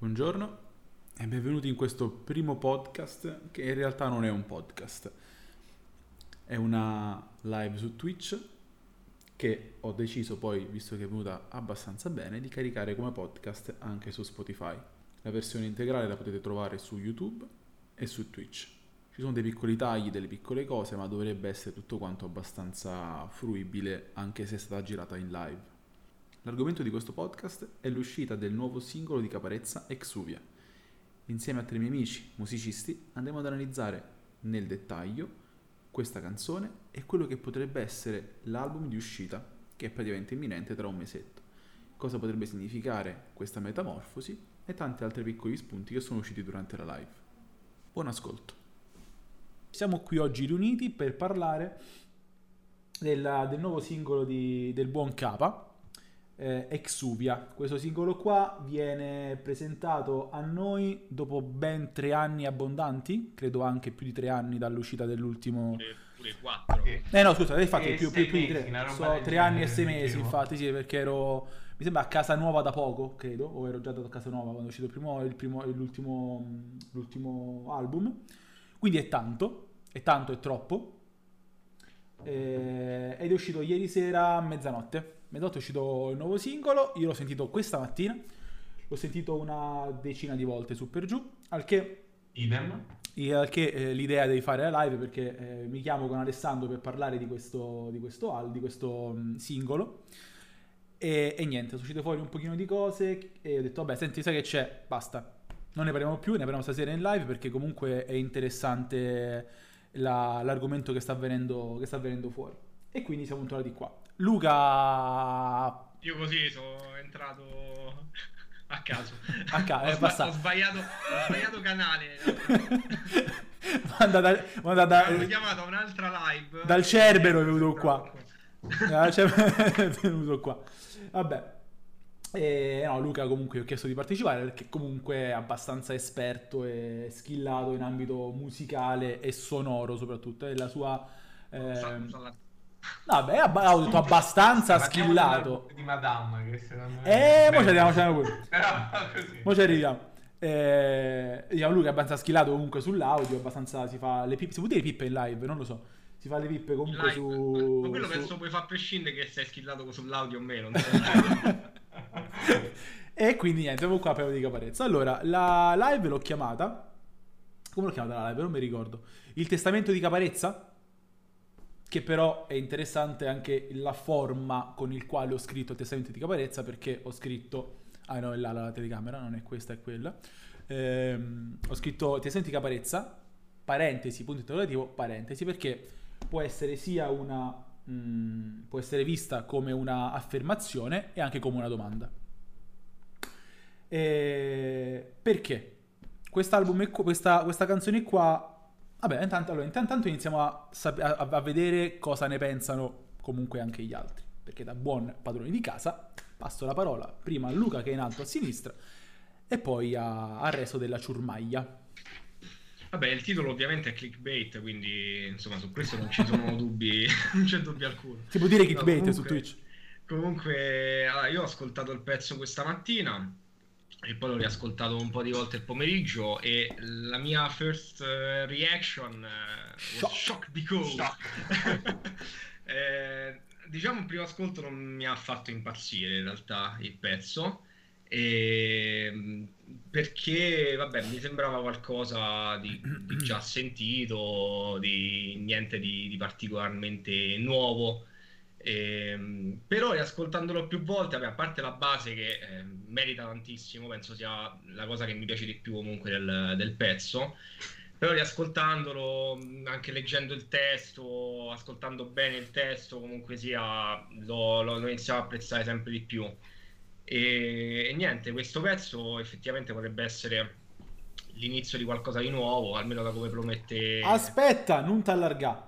Buongiorno e benvenuti in questo primo podcast che in realtà non è un podcast, è una live su Twitch che ho deciso poi, visto che è venuta abbastanza bene, di caricare come podcast anche su Spotify. La versione integrale la potete trovare su YouTube e su Twitch. Ci sono dei piccoli tagli, delle piccole cose, ma dovrebbe essere tutto quanto abbastanza fruibile anche se è stata girata in live. L'argomento di questo podcast è l'uscita del nuovo singolo di Caparezza Exuvia. Insieme a tre miei amici musicisti andremo ad analizzare nel dettaglio questa canzone e quello che potrebbe essere l'album di uscita che è praticamente imminente tra un mesetto. Cosa potrebbe significare questa metamorfosi e tanti altri piccoli spunti che sono usciti durante la live. Buon ascolto. Siamo qui oggi riuniti per parlare della, del nuovo singolo di, del buon Capa, eh, Exuvia. Questo singolo qua viene presentato a noi dopo ben tre anni abbondanti, credo anche più di tre anni dall'uscita dell'ultimo... Pure quattro. Eh no, scusa, infatti E più, più, più di tre. So, tre anni e sei mesi, infatti, sì, perché ero... Mi sembra a casa nuova da poco, credo, o ero già andato a casa nuova quando è uscito il primo, il primo, l'ultimo, l'ultimo album. Quindi è tanto, è tanto, è troppo. Eh, ed è uscito ieri sera a mezzanotte. Mezzanotte è uscito il nuovo singolo. Io l'ho sentito questa mattina. L'ho sentito una decina di volte su per giù. Al che, Idem. al che, eh, l'idea di fare la live perché eh, mi chiamo con Alessandro per parlare di questo, di questo, al- di questo mm, singolo. E, e niente, sono uscite fuori un pochino di cose e ho detto, vabbè, senti, sai che c'è? Basta. Non ne parliamo più, ne parliamo stasera in live perché comunque è interessante la- l'argomento che sta, avvenendo, che sta avvenendo fuori. E quindi siamo tornati qua. Luca... Io così sono entrato a caso. A ca- ho, è sba- ho sbagliato, ho sbagliato canale. Manda da- manda da- Avevo chiamato un'altra live. Dal Cerbero è venuto qua. Ah, cioè, è venuto qua. Vabbè. Eh, no, Luca comunque ho chiesto di partecipare perché comunque è abbastanza esperto e skillato in ambito musicale e sonoro soprattutto. È la sua... eh, Vabbè, ho detto abbastanza skillato. Di Madame, che secondo me... Eh, mo Beh, ci arriviamo, ci arriviamo pure. Però così. Mo ci arriviamo. Eh, diciamo, Luca è abbastanza skillato comunque sull'audio, abbastanza si fa le pippe, si può dire pippe in live, non lo so. Si fa le pippe comunque live. su... Ma quello su- penso puoi far prescindere che sei schillato sull'audio o meno. non e quindi niente, siamo qua per di caparezza. Allora, la live l'ho chiamata. Come l'ho chiamata la live? Non mi ricordo. Il testamento di Caparezza. Che però è interessante anche la forma con il quale ho scritto il testamento di Caparezza. Perché ho scritto. Ah no, è là la telecamera, non è questa, è quella. Ehm, ho scritto testamento di Caparezza. Parentesi, punto interrogativo, parentesi. Perché può essere sia una. mm, può essere vista come una affermazione e anche come una domanda. E perché? Quest'album qua- questa, questa canzone qua. Vabbè, intanto, allora, intanto iniziamo a, sap- a- a vedere cosa ne pensano comunque anche gli altri. Perché da buon padrone di casa passo la parola prima a Luca che è in alto a sinistra e poi a- al resto della ciurmaglia. Vabbè, il titolo ovviamente è clickbait, quindi insomma su questo non ci sono dubbi, non c'è dubbio alcuno. Si può dire No, clickbait su comunque- Twitch? Comunque, allora, io ho ascoltato il pezzo questa mattina e poi l'ho riascoltato un po' di volte il pomeriggio e la mia first eh, reaction eh, Shock. shock because Eh, diciamo il primo ascolto non mi ha fatto impazzire in realtà il pezzo. E, mh, perché vabbè mi sembrava qualcosa di, di già sentito di niente di, di particolarmente nuovo Ehm, però riascoltandolo più volte, vabbè, a parte la base che eh, merita tantissimo, penso sia la cosa che mi piace di più comunque del, del pezzo. Però riascoltandolo, anche leggendo il testo, ascoltando bene il testo, comunque sia, lo, lo, lo iniziavo a apprezzare sempre di più. E, e niente, questo pezzo effettivamente potrebbe essere l'inizio di qualcosa di nuovo, almeno da come promette. Aspetta, non t'allargà.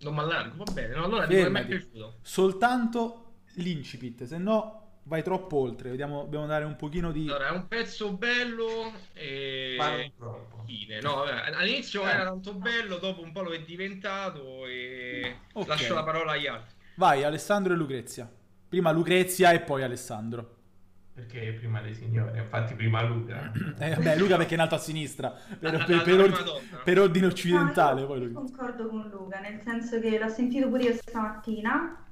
Non mi allargo, va bene. No, allora dico che mi è Fermati. piaciuto. Soltanto l'incipit, se no vai troppo oltre. Vediamo, dobbiamo dare un pochino di... Allora, è un pezzo bello e non fine. No, vabbè, all'inizio Eh. era tanto bello, dopo un po' lo è diventato e Ok. lascio la parola agli altri. Vai, Alessandro e Lucrezia. Prima Lucrezia e poi Alessandro. Perché prima le signore, infatti prima Luca. Eh, vabbè, Luca perché è in alto a sinistra, per, La- per- per donna. per ordine occidentale. No, poi io lui. concordo con Luca, nel senso che l'ho sentito pure io stamattina,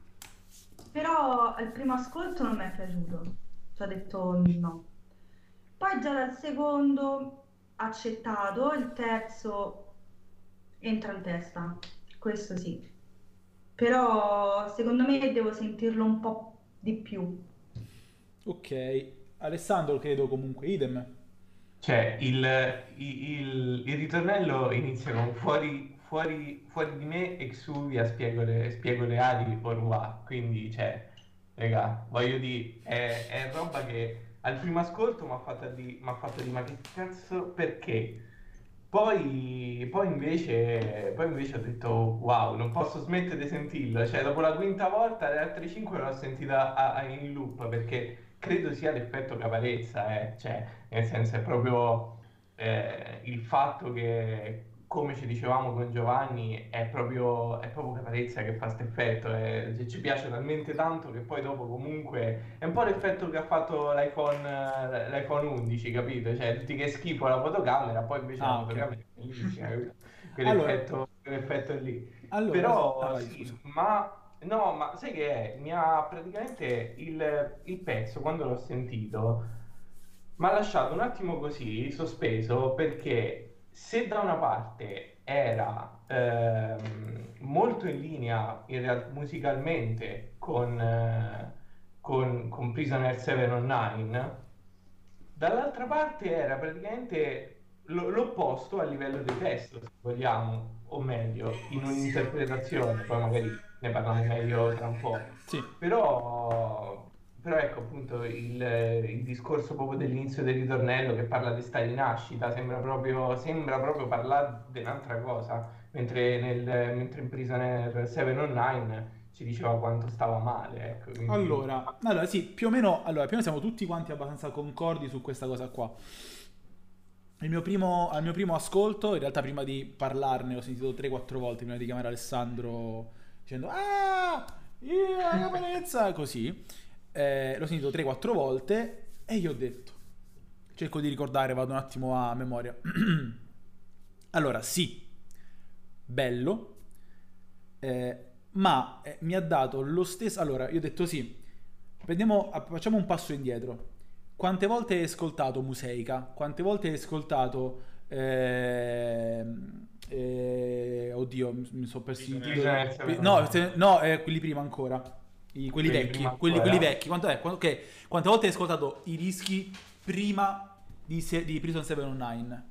però al primo ascolto non mi è piaciuto, ci ho detto no. Poi già dal secondo accettato, il terzo entra in testa, questo sì. Però secondo me devo sentirlo un po' di più. Ok, Alessandro credo comunque idem. Cioè, il, il- il ritornello inizia con fuori, fuori, fuori di me Exuvia spiego le, spiego le ali revoir. Quindi, cioè, raga, voglio dire, è, è roba che al primo ascolto mi ha fatto di ma che cazzo, perché? Poi, poi invece, poi invece ho detto wow, non posso smettere di sentirlo. Cioè, dopo la quinta volta, le altre cinque l'ho sentita a- a- in loop perché credo sia l'effetto caparezza, eh. Cioè, nel senso è proprio eh, il fatto che, come ci dicevamo con Giovanni, è proprio, è proprio caparezza che fa questo effetto. eh. Ci piace talmente tanto che poi dopo comunque è un po' l'effetto che ha fatto l'iPhone, l'iPhone 11, capito? Cioè, tutti che schifo la fotocamera, poi invece Ah, la fotocamera è bellissima, capito? Allora- Quell'effetto, quell'effetto lì. Allora, Però, ah, vai, sì, ma no, ma sai che è? Mi ha praticamente il, il pezzo quando l'ho sentito mi ha lasciato un attimo così sospeso perché se da una parte era ehm, molto in linea in real- musicalmente con, eh, con, con Prisoner 709, dall'altra parte era praticamente lo- l'opposto a livello di testo, se vogliamo, o meglio, in un'interpretazione, poi magari ne parliamo meglio tra un po'. Sì. Però, però ecco appunto il, il discorso proprio dell'inizio del ritornello che parla di sta rinascita sembra proprio, sembra proprio parlare di un'altra cosa, mentre, nel, mentre in Prisoner 709 ci diceva quanto stava male. Ecco, quindi- Allora, allora, sì, più o meno, allora, più o meno siamo tutti quanti abbastanza concordi su questa cosa qua. Il mio primo, al mio primo ascolto, in realtà prima di parlarne, ho sentito 3-4 volte prima di chiamare Alessandro dicendo Ah, io la caparezza, così. Eh, l'ho sentito 3-4 volte e io ho detto, cerco di ricordare, vado un attimo a memoria. allora, sì, bello, eh, ma eh, mi ha dato lo stesso. Allora, io ho detto sì, prendiamo, facciamo un passo indietro. Quante volte hai ascoltato Museica? Quante volte hai ascoltato. ehm, eh, oddio, mi sono perso i Prisoner titoli. 709. No, no, eh, quelli prima ancora. I- quelli Quelli vecchi, quelli, quelli vecchi. Quanto è? Quanto- ok, Quante volte hai ascoltato i dischi prima di, se- di Prison 709?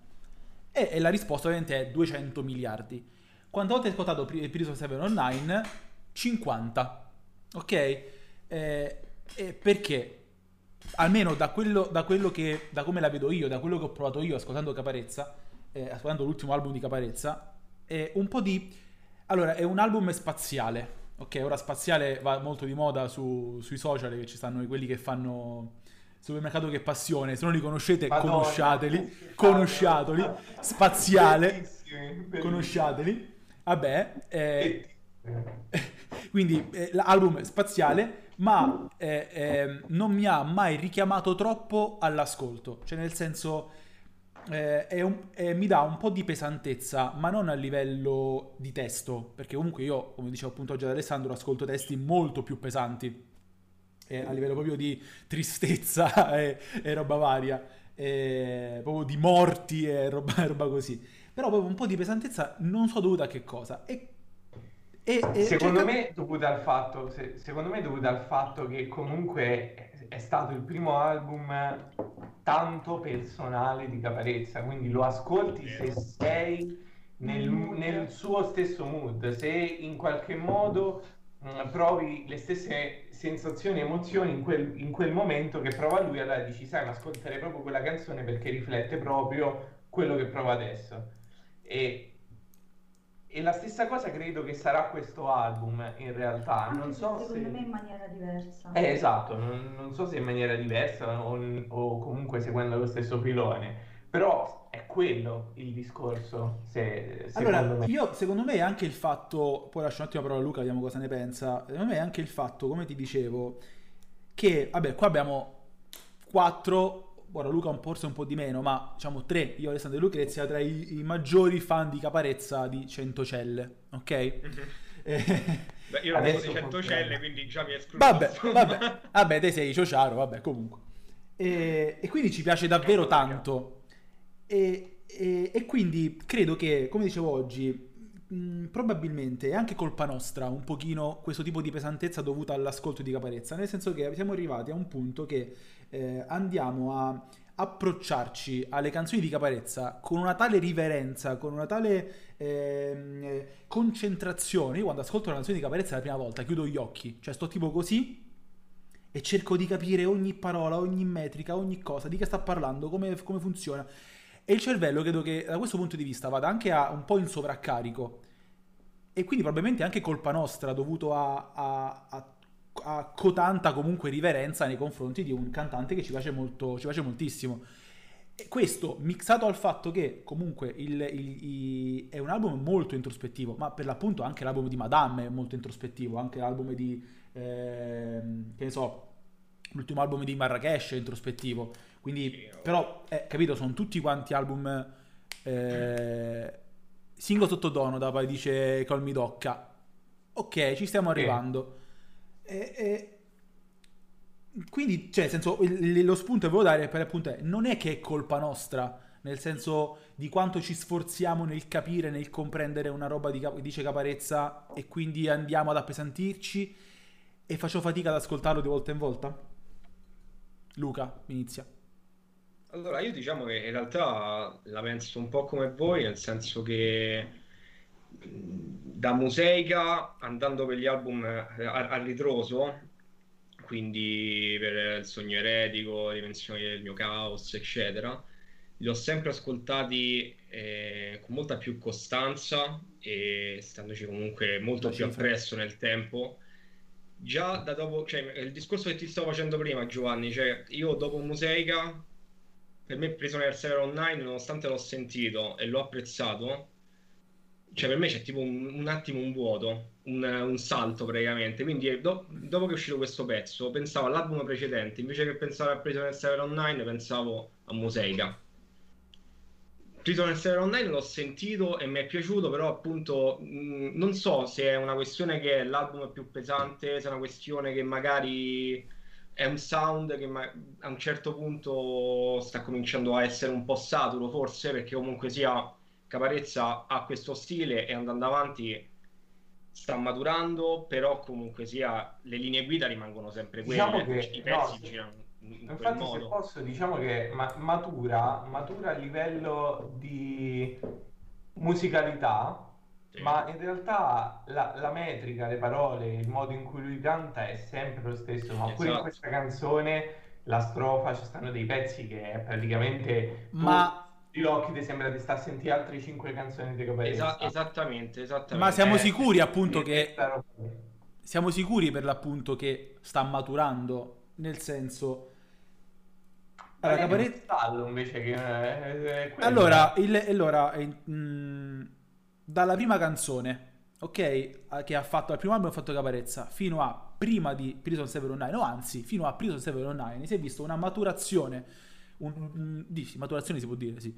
E, e la risposta ovviamente è 200 miliardi. Quante volte hai ascoltato Pri- Prison 709? 50. Ok? Eh, perché? Almeno da quello, da quello che, da come la vedo io, da quello che ho provato io ascoltando Caparezza, eh, ascoltando l'ultimo album di Caparezza, è un po' di... Allora, è un album spaziale. Ok, ora spaziale va molto di moda su- sui social, che ci stanno quelli che fanno supermercato che passione. Se non li conoscete, Madonna. conosciateli. Conosciateli. Spaziale. Bellissimi, bellissimi. Conosciateli. Vabbè, eh, quindi eh, l'album spaziale, ma eh, ehm, non mi ha mai richiamato troppo all'ascolto. Cioè, nel senso, eh, è un- eh, mi dà un po' di pesantezza, ma non a livello di testo, perché comunque io, come dicevo appunto oggi ad Alessandro, ascolto testi molto più pesanti. eh, a livello proprio di tristezza e, e roba varia, eh, proprio di morti e roba, roba così. Però proprio un po' di pesantezza, non so dovuta a che cosa. E, e- Secondo cerca- me, dovuta al fatto, se- secondo me dovuta al fatto che comunque è, stato il primo album tanto personale di Caparezza, quindi lo ascolti se sei nel, nel suo stesso mood, se in qualche modo mh, provi le stesse sensazioni e emozioni in quel, in quel momento che prova lui, allora dici, sai, ma ascolterei proprio quella canzone perché riflette proprio quello che provo adesso. E, e la stessa cosa credo che sarà questo album in realtà. Anche Non se so secondo se... me in maniera diversa. Eh, esatto, non, non so se in maniera diversa o, o comunque seguendo lo stesso filone, però è quello il discorso, se, secondo Allora, me. io secondo me è anche il fatto, poi lascio un attimo la parola a Luca, vediamo cosa ne pensa. Secondo me è anche il fatto, come ti dicevo, che vabbè, qua abbiamo quattro, ora Luca un- forse un po' di meno, ma diciamo tre, io Alessandro e Lucrezia, tra i, i maggiori fan di Caparezza di Centocelle, ok? Eh, Beh, io non sono di. Centocelle, quindi già mi escludo. Vabbè, vabbè, vabbè, te sei Ciociaro, vabbè, comunque. E, e quindi ci piace davvero tanto. E, e- e quindi credo che, come dicevo oggi, mh, probabilmente è anche colpa nostra un pochino questo tipo di pesantezza dovuta all'ascolto di Caparezza, nel senso che siamo arrivati a un punto che eh, andiamo a approcciarci alle canzoni di Caparezza con una tale riverenza, con una tale eh, concentrazione. Io quando ascolto una canzone di Caparezza la prima volta chiudo gli occhi, cioè sto tipo così e cerco di capire ogni parola, ogni metrica, ogni cosa, di che sta parlando, come, come funziona. E il cervello credo che da questo punto di vista vada anche a un po' in sovraccarico. E quindi probabilmente anche colpa nostra dovuto a, a, a- a cotanta comunque riverenza nei confronti di un cantante che ci piace molto, ci piace moltissimo. E questo mixato al fatto che comunque il- il- i- è un album molto introspettivo, ma per l'appunto anche l'album di Madame è molto introspettivo, anche l'album di, ehm, che ne so, l'ultimo album di Marrakesh è introspettivo. Quindi, no. però, eh, capito, sono tutti quanti album eh, singolo sottotono, da poi dice Colmi d'Occa. Ok, ci stiamo arrivando. E- e- quindi, cioè, nel senso, il- lo spunto che volevo dare per appunto è, non è che è colpa nostra, nel senso di quanto ci sforziamo nel capire, nel comprendere una roba di Cap- dice Caparezza e quindi andiamo ad appesantirci e faccio fatica ad ascoltarlo di volta in volta. Luca, inizia. Allora, io diciamo che in realtà la penso un po' come voi, nel senso che da Museica, andando per gli album eh, a, a ritroso, quindi per Il Sogno Eretico, Dimensioni del mio caos, eccetera, li ho sempre ascoltati eh, con molta più costanza e standoci comunque molto più appresso nel tempo. Già da dopo, cioè il discorso che ti stavo facendo prima, Giovanni, cioè io dopo Museica, per me Prisoner Server Online, nonostante l'ho sentito e l'ho apprezzato, cioè per me c'è tipo un, un attimo un vuoto, un, un salto praticamente. Quindi eh, do- dopo che è uscito questo pezzo, pensavo all'album precedente, invece che pensare a Prisoner Server Online, pensavo a Museica. Prisoner Server Online l'ho sentito e mi è piaciuto, però appunto mh, non so se è una questione che l'album è più pesante, se è una questione che magari è un sound che ma- a un certo punto sta cominciando a essere un po' saturo, forse perché comunque sia Caparezza ha questo stile e andando avanti sta maturando, però comunque sia le linee guida rimangono sempre quelle, Diciamo che- i pezzi no, se- girano in, Infatti, se modo. posso, diciamo che ma- matura, matura a livello di musicalità, Sì. ma in realtà la, la metrica, le parole, il modo in cui lui canta è sempre lo stesso. Ma pure in Esatto. questa canzone, la strofa, ci stanno dei pezzi che è praticamente tu Ma, gli occhi ti sembra di stare a sentire altre cinque canzoni di Caparezza. Esa- esattamente, esattamente. ma siamo Eh, sicuri appunto che siamo sicuri per l'appunto che sta maturando, nel senso... Allora, Magari Capare- un stallo invece che eh. Allora, il- allora, eh, mm, dalla prima canzone, ok, che ha fatto, al primo album ha fatto Caparezza, fino a prima di Prison Seven Online, o anzi, fino a Prison Seven Online, si è visto una maturazione, un, dici, maturazione si può dire, sì,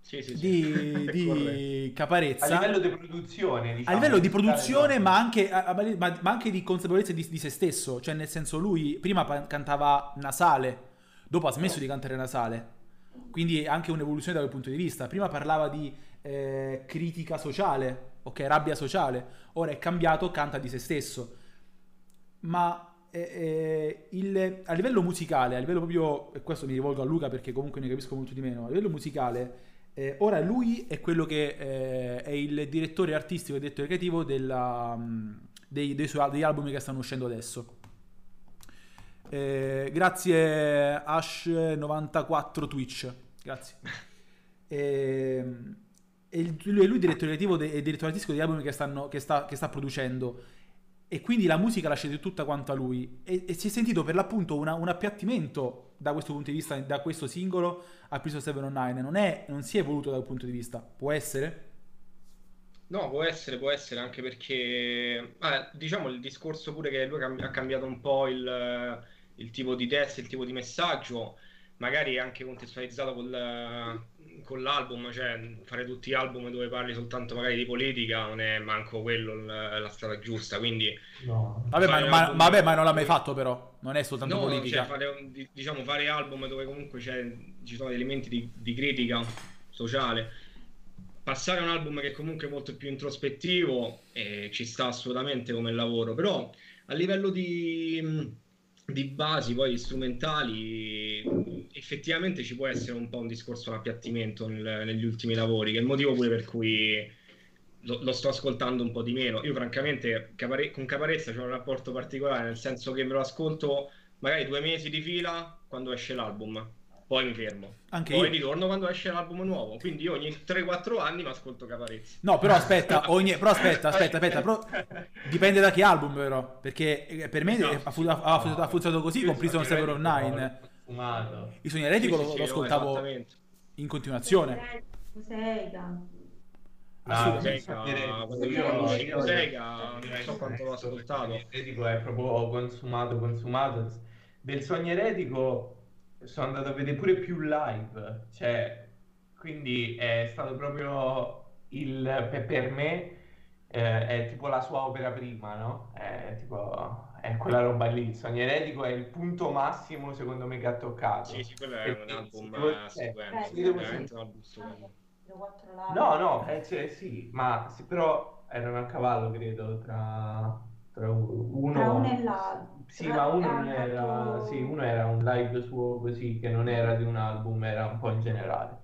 Sì, sì, di, di corretto. a Caparezza. livello di produzione, A diciamo, livello di produzione, no. ma anche, a- a- ma, ma anche di consapevolezza di, di se stesso. Cioè, nel senso, lui prima pa- cantava nasale, dopo ha smesso di cantare nasale. Quindi anche un'evoluzione da quel punto di vista. Prima parlava di eh, critica sociale, ok, rabbia sociale. Ora è cambiato, canta di se stesso. Ma eh, eh, il- a livello musicale, a livello proprio, e questo mi rivolgo a Luca perché comunque ne capisco molto di meno, a livello musicale, eh, ora lui è quello che eh, è il direttore artistico e direttore creativo della, mh, dei, dei suoi, degli album che stanno uscendo adesso. Eh, grazie Ash94 Twitch, grazie. Ehm, E, il- lui è lui direttore creativo e direttore artistico degli album che, stanno, che, sta, che sta producendo. E quindi la musica la sceglie tutta quanto a lui. E, e si è sentito per l'appunto una- un appiattimento da questo punto di vista, da questo singolo a Prison 709. Non, è, non si è evoluto da quel punto di vista. Può essere? No, può essere, può essere anche perché, ah, diciamo, il discorso pure che lui ha cambiato un po' il, il tipo di testo, il tipo di messaggio, magari anche contestualizzato col, con l'album, cioè fare tutti gli album dove parli soltanto magari di politica non è manco quello la, la strada giusta, quindi... No. Vabbè ma, ma- album- ma vabbè, ma non l'ha mai fatto però, non è soltanto No, politica. cioè, fare, di- diciamo, fare album dove comunque c'è, ci sono elementi di, di critica sociale. Passare a un album che comunque è molto più introspettivo eh, ci sta assolutamente come lavoro, però a livello di, di basi, poi strumentali, effettivamente ci può essere un po' un discorso, un appiattimento nel- negli ultimi lavori, che è il motivo pure per cui lo, lo sto ascoltando un po' di meno. Io, francamente, Capare- con Caparezza c'ho un rapporto particolare, nel senso che me lo ascolto magari due mesi di fila quando esce l'album, poi mi fermo. Anche poi io. ritorno quando esce l'album nuovo. Quindi io ogni 3-4 anni mi ascolto Caparezza. No, però aspetta, ogni... però aspetta, aspetta, aspetta, però dipende da che album però, perché eh, per me No, ha, fu- ha- ha- ha funzionato così sono Seven of Nine. Fumato. I suoni eretico Sì, lo, sì, lo ascoltavo in continuazione. Sega. Assolutamente. Sega, quando Io- Sega, non so quanto l'ho ascoltato. Eretico è proprio consumato, consumato. Del sogno eretico sono andato a vedere pure più live, cioè, quindi è stato proprio il, per, per me, eh, è tipo la sua opera prima, no? È tipo, è quella roba lì, il sogno eretico è il punto massimo secondo me che ha toccato. Sì, sì, quello è un album devo- veramente un album stupendo. No, no, eh, cioè, sì, ma sì, però erano a cavallo, credo, tra, tra uno... Tra uno e l'altro. Sì, ma uno era, sì, uno era un live suo così, che non era di un album, era un po' in generale.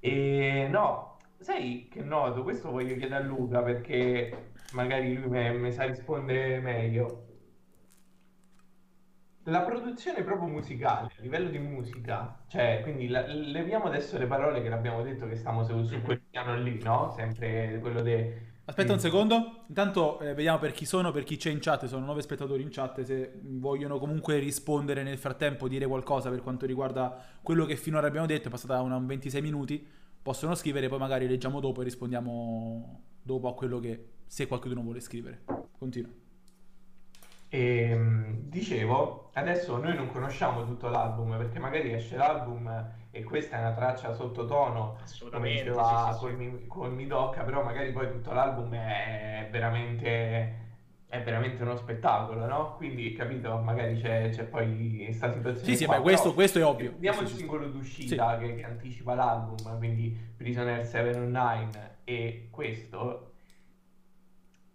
E no, sai che noto? Questo voglio chiedere a Luca perché magari lui me- mi sa rispondere meglio. La produzione proprio musicale, a livello di musica, cioè, quindi la- leviamo adesso le parole che l'abbiamo detto che stiamo su, su quel piano lì, no? Sempre quello de... Aspetta un di- secondo, intanto eh, vediamo per chi sono, per chi c'è in chat, sono nove spettatori in chat, se vogliono comunque rispondere nel frattempo, dire qualcosa per quanto riguarda quello che finora abbiamo detto, è passata una 26 minuti, possono scrivere, poi magari leggiamo dopo e rispondiamo dopo a quello che, se qualcuno vuole scrivere. Continua. E, mm, dicevo, adesso noi non conosciamo tutto l'album perché magari esce l'album e questa è una traccia sottotono, come diceva sì, sì, col, sì. Mi- col Midocca, però magari poi tutto l'album è veramente, è veramente uno spettacolo, no? Quindi, capito, magari c'è, c'è poi questa situazione Sì, sì, qua, beh, questo, questo è ovvio. Vediamo il ci sta. singolo d'uscita che, che anticipa l'album, quindi Prisoner 709 e questo.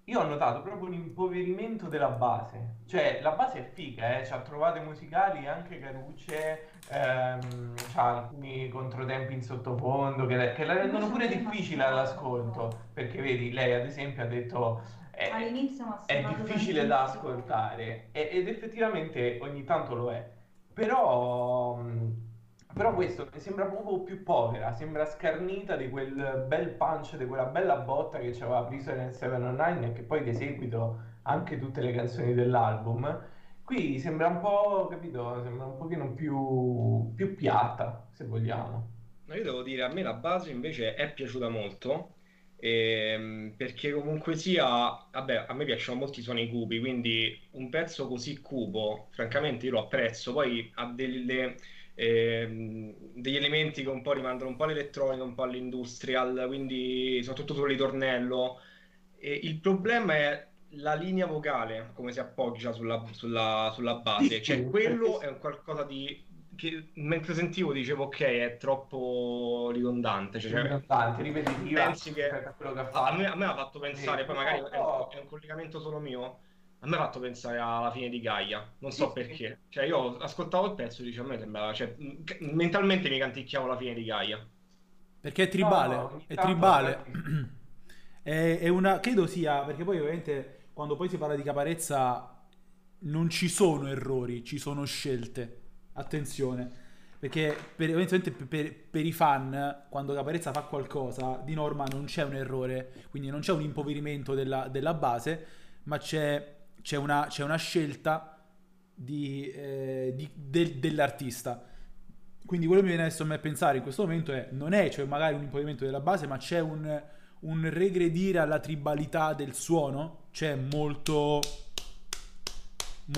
Io ho notato proprio un impoverimento della base, cioè la base è figa, eh? c'ha trovate musicali anche carucce, ehm, c'ha alcuni controtempi in sottofondo che, la- che la rendono pure difficile all'ascolto, perché vedi, lei ad esempio ha detto eh, All'inizio è difficile da ascoltare. Ed effettivamente ogni tanto lo è, però, mh, però questo mi sembra proprio più povera, sembra scarnita di quel bel punch, di quella bella botta che c'aveva preso nel 709 e che poi di seguito anche tutte le canzoni dell'album. Qui sembra un po', capito, sembra un pochino più, più piatta, se vogliamo. No, io devo dire, a me la base invece è piaciuta molto, ehm, perché comunque sia, vabbè, a me piacciono molti suoni cupi, quindi un pezzo così cupo, francamente io lo apprezzo, poi ha delle, ehm, degli elementi che un po' rimandano un po' all'elettronica, un po' all'industrial, quindi soprattutto sul ritornello. E il problema è la linea vocale, come si appoggia sulla, sulla- sulla base, cioè quello è un qualcosa di... che mentre sentivo dicevo ok, è troppo ridondante, cioè, Ridondante, ripetitiva pensi che- che a me, a me ha fatto pensare, Sì, poi magari no, è un, no. è un collegamento solo mio, a me ha fatto pensare alla fine di Gaia, non so Sì, perché, cioè io ascoltavo il pezzo e dicevo a me sembrava, cioè, m- mentalmente mi canticchiavo la fine di Gaia. Perché è tribale, No, è tanto tribale. ragazzi- è, è una, credo sia, perché poi ovviamente quando poi si parla di caparezza non ci sono errori, ci sono scelte. Attenzione. Perché per, ovviamente per, per- per i fan, quando Caparezza fa qualcosa, di norma non c'è un errore, quindi non c'è un impoverimento della, della base, ma c'è, c'è una, c'è una scelta di, eh, di- del- dell'artista. Quindi quello che mi viene adesso a me a pensare in questo momento è, non è cioè magari un impoverimento della base, ma c'è un, un regredire alla tribalità del suono, c'è molto...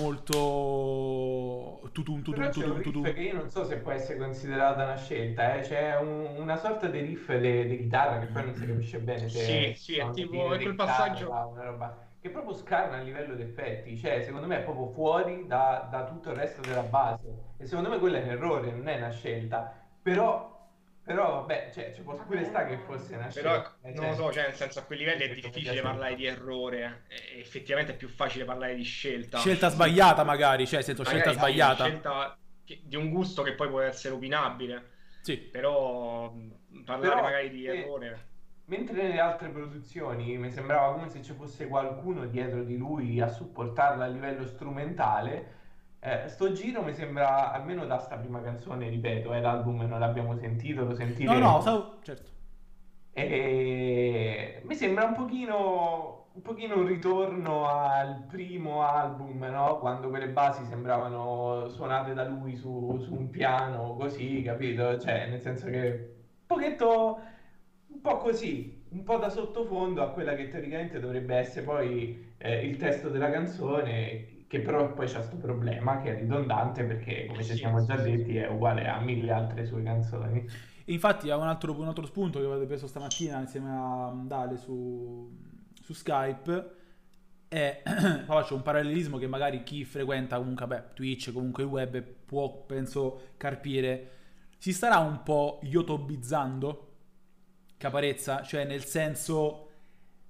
molto tutun tutun Però c'è un tutun riff tutun. che io non so se può essere considerata una scelta, eh. C'è un- una sorta di riff di chitarra che poi non si capisce bene se Sì, sì, è tipo- è quel passaggio- una roba che è proprio scarna a livello di effetti, cioè secondo me è proprio fuori da, da tutto il resto della base e secondo me quello è un errore, non è una scelta, però, però vabbè, cioè, ci può pure stare che fosse una Però scelta. nel non lo so, cioè nel senso a quei livelli è difficile parlare di errore, eh, effettivamente è più facile parlare di scelta. Scelta sbagliata magari, cioè, nel senso, Magari scelta sbagliata. scelta che- di un gusto che poi può essere opinabile, Sì. però mh, parlare Però, magari di eh, errore. Mentre nelle altre produzioni mi sembrava come se ci fosse qualcuno dietro di lui a supportarla a livello strumentale, eh, sto giro mi sembra, almeno da sta prima canzone, ripeto, eh, l'album non l'abbiamo sentito, lo No, sentiremo. no, stavo- certo. E mi sembra un pochino, un pochino un ritorno al primo album, no? Quando quelle basi sembravano suonate da lui su, su un piano, così, capito? Cioè, nel senso che un pochetto, un po' così, un po' da sottofondo a quella che teoricamente dovrebbe essere poi eh, il testo della canzone, che però poi c'ha questo problema che è ridondante perché, come ci siamo già detti, è uguale a mille altre sue canzoni. E infatti ha un altro, un altro spunto che avete preso stamattina insieme a Dale su, su Skype è, qua faccio un parallelismo che magari chi frequenta comunque, beh, Twitch, comunque il web può, penso, carpire. Si starà un po' yotobizzando Caparezza, cioè nel senso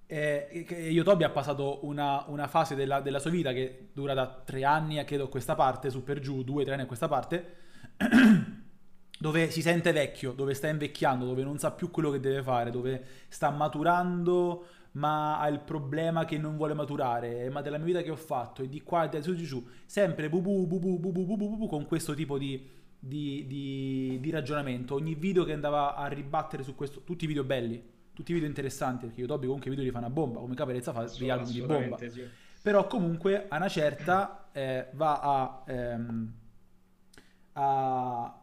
eh, Yotobi ha passato una, una fase della, della sua vita che dura da tre anni a credo questa parte, su per giù, due, tre anni a questa parte, dove si sente vecchio, dove sta invecchiando, dove non sa più quello che deve fare, dove sta maturando, ma ha il problema che non vuole maturare, eh, ma della mia vita che ho fatto, e di qua e di su, di giù, sempre bubu, bubu, bubu, bubu, bubu, con questo tipo di, di, di- di ragionamento. Ogni video che andava a ribattere su questo, tutti i video belli, tutti i video interessanti, perché Yotobi comunque i video li fa una bomba, come Caparezza fa degli album di bomba. Sì. Però comunque a una certa eh, va a, ehm, a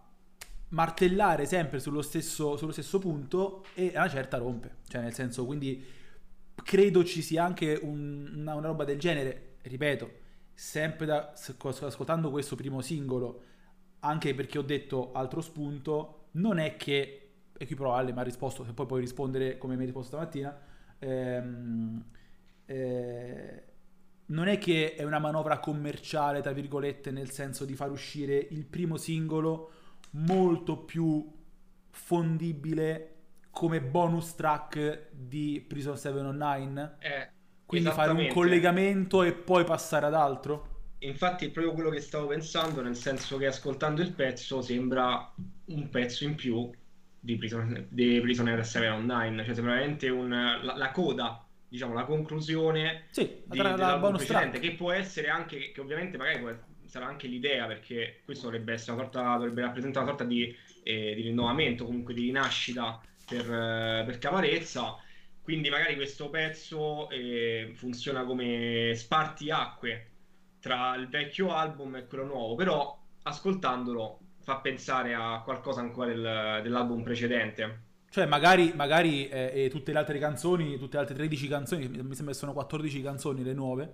martellare sempre sullo stesso, sullo stesso punto e a una certa rompe. Cioè nel senso, quindi credo ci sia anche un- una, una roba del genere, ripeto, sempre da, ascoltando questo primo singolo, anche perché ho detto altro spunto, non è che, e qui però Ale mi ha risposto, se poi puoi rispondere come mi hai risposto stamattina, ehm, eh, non è che è una manovra commerciale, tra virgolette, nel senso di far uscire il primo singolo molto più fondibile come bonus track di Prison 709, Eh, quindi fare un collegamento e poi passare ad altro. Infatti è proprio quello che stavo pensando, nel senso che ascoltando il pezzo sembra un pezzo in più di, Prison, di Prisoner 709, cioè sembra veramente un, la, la coda, diciamo, la conclusione Sì, di, la bonus precedente, track. che può essere anche, che ovviamente magari può- sarà anche l'idea, perché questo dovrebbe essere una sorta, dovrebbe rappresentare una sorta di, eh, di rinnovamento, comunque di rinascita per, per Caparezza. Quindi magari questo pezzo eh, funziona come spartiacque tra il vecchio album e quello nuovo, però ascoltandolo fa pensare a qualcosa ancora del- dell'album precedente. Cioè, magari, magari eh, tutte le altre canzoni, tutte le altre 13 canzoni, mi sembra che sono 14 canzoni le nuove,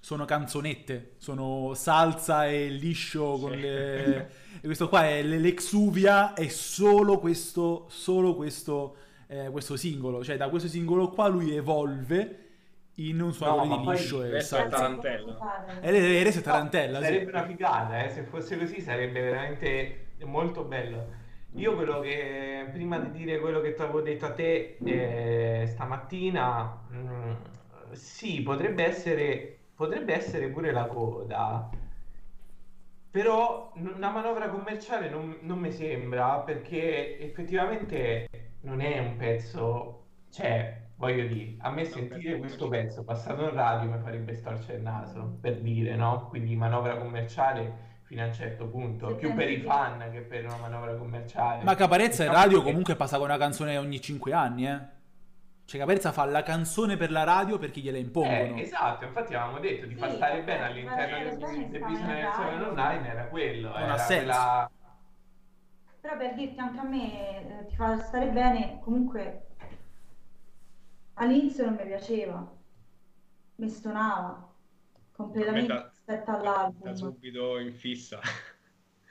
sono canzonette, sono salsa e liscio con Sì. le... E questo qua è l'exuvia, è solo questo, solo questo, eh, questo singolo. Cioè, da questo singolo qua lui evolve in un suonatore ma di liscio e tarantella. E le rese No, tarantella, sì. sarebbe una figata, eh, se fosse così sarebbe veramente molto bello. Io quello che, prima di dire quello che ti avevo detto a te eh, stamattina, mh, sì, potrebbe essere, potrebbe essere pure la coda, però n- una manovra commerciale non, non mi sembra perché effettivamente non è un pezzo, cioè, voglio dire, a me sentire questo pezzo passato in radio mi farebbe storcere il naso, per dire, no? Quindi manovra commerciale fino a un certo punto, Se più per i fan che per una manovra commerciale. Ma Caparezza in Diciamo radio che- comunque passa con una canzone ogni 5 anni, eh. Cioè Caparezza fa la canzone per la radio perché gliela impongono. Eh, esatto, infatti avevamo detto di far Sì, stare perché bene far all'interno stare del, del business online era quello, Non era quella... Però per dirti anche a me eh, ti fa stare bene, comunque all'inizio non mi piaceva, mi stonava completamente. da, rispetto Da all'album. subito in fissa.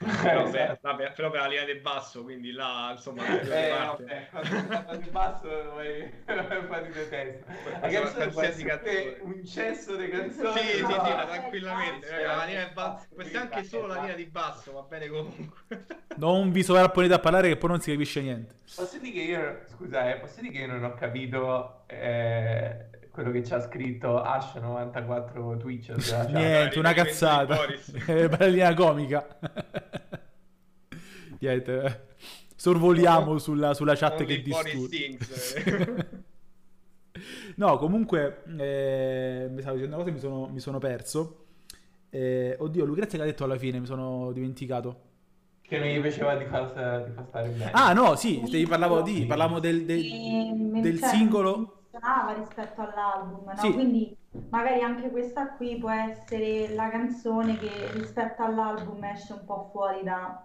Però per, esatto. vabbè, però per la linea del basso, quindi là, insomma, Eh, parte. vabbè, di basso vai fare di testa. La Qualsiasi canzone un cesso di canzoni. Sì, sì, No, sì, ma eh, tranquillamente. raga, la linea del basso. Può essere anche solo la linea di basso, va bene comunque. Non vi sovrapponete a parlare che poi non si capisce niente. Posso dire che io, scusa, eh, posso dire che io non ho capito eh, quello che ci ha scritto Ash94 Twitch. cioè, Niente, una cazzata. È una linea comica. Niente. eh. Sorvoliamo sulla, sulla chat Only che disturba. Sings. No, comunque, eh, mi stavo dicendo una cosa e mi sono, mi sono perso. Eh, oddio, Lucrezia che ha detto alla fine, mi sono dimenticato. Che non gli piaceva di far, di far stare bene. Ah, no, sì, ti parlavo di, parlavamo del, del- Ehm, del cioè, singolo. funzionava rispetto all'album, no? Sì. Quindi magari anche questa qui può essere la canzone che rispetto all'album esce un po' fuori da...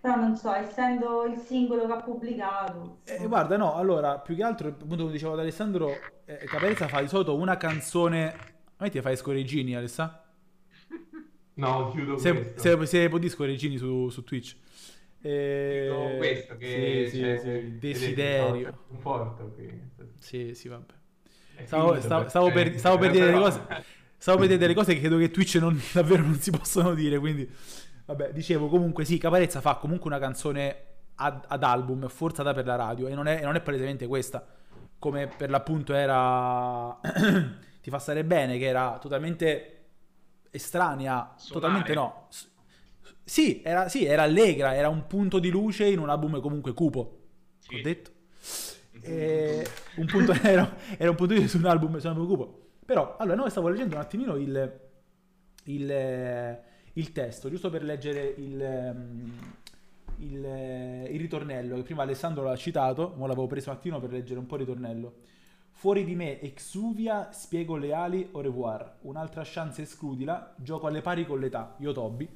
Però non so, essendo il singolo che ha pubblicato... Eh, guarda, no, allora, più che altro, appunto, come dicevo ad Alessandro, eh, Caparezza fa di solito una canzone... A me ti fai scorreggini, Alessà? No, chiudo Se, questo. se, se puoi dire scorreggini su, su Twitch. Eh, Chiudo questo che sì, sì, c'è- sì, vedete, desiderio. un porto qui. Sì, sì, vabbè. Stavo, stavo- stavo per, stavo per dire delle cose, stavo per dire delle cose che credo che Twitch non, davvero non si possono dire, quindi vabbè, dicevo comunque sì, Caparezza fa comunque una canzone ad, ad album forzata per la radio e non è, e non è palesemente questa, come per l'appunto era Ti fa stare bene, che era totalmente estranea, Solare. totalmente no. Sì era, sì, era allegra, era un punto di luce in un album comunque cupo, Sì. ho detto. Eh, un punto, era, era un punto di vista su un album, su un album cupo. Però, allora, no, stavo leggendo un attimino il, il, il testo, giusto per leggere il, ehm, il, eh, il ritornello, che prima Alessandro l'ha citato, ma l'avevo preso un per leggere un po' il ritornello. Fuori di me, exuvia, spiego le ali, au revoir. Un'altra chance escludila, gioco alle pari con l'età, io Toby.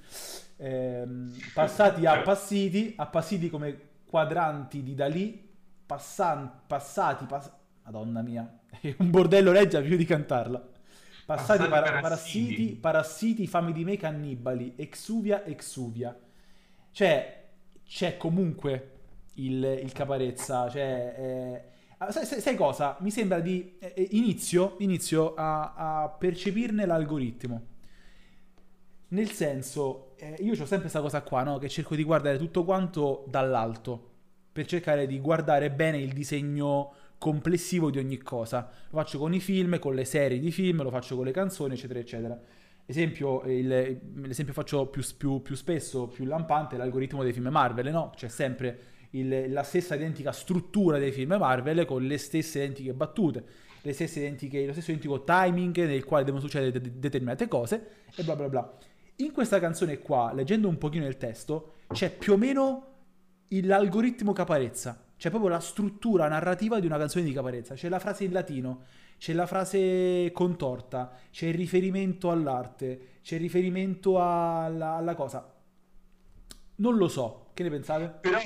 Ehm, passati appassiti, appassiti come quadranti di Dalì, passan- passati, pass- madonna mia, è un bordello leggia più di cantarla. Passati Passati para- parassiti. parassiti, fame di me, cannibali, exuvia, exuvia. Cioè, c'è comunque il, il caparezza, cioè... eh, ah, sai, sai- sai cosa? Mi sembra di... eh, eh, inizio, inizio a, a percepirne l'algoritmo. Nel senso, eh, io ho sempre questa cosa qua, no? Che cerco di guardare tutto quanto dall'alto, per cercare di guardare bene il disegno complessivo di ogni cosa. Lo faccio con i film, con le serie di film, lo faccio con le canzoni, eccetera, eccetera. Esempio, il- l'esempio faccio più, più- più spesso, più lampante, è l'algoritmo dei film Marvel, no? C'è sempre il- la stessa identica struttura dei film Marvel con le stesse identiche battute, le stesse identiche, lo stesso identico timing nel quale devono succedere de- determinate cose e bla bla bla. In questa canzone qua, leggendo un pochino il testo, c'è più o meno l'algoritmo Caparezza. C'è proprio la struttura narrativa di una canzone di Caparezza. C'è la frase in latino, c'è la frase contorta, c'è il riferimento all'arte, c'è il riferimento alla, alla cosa. Non lo so, che ne pensate? Però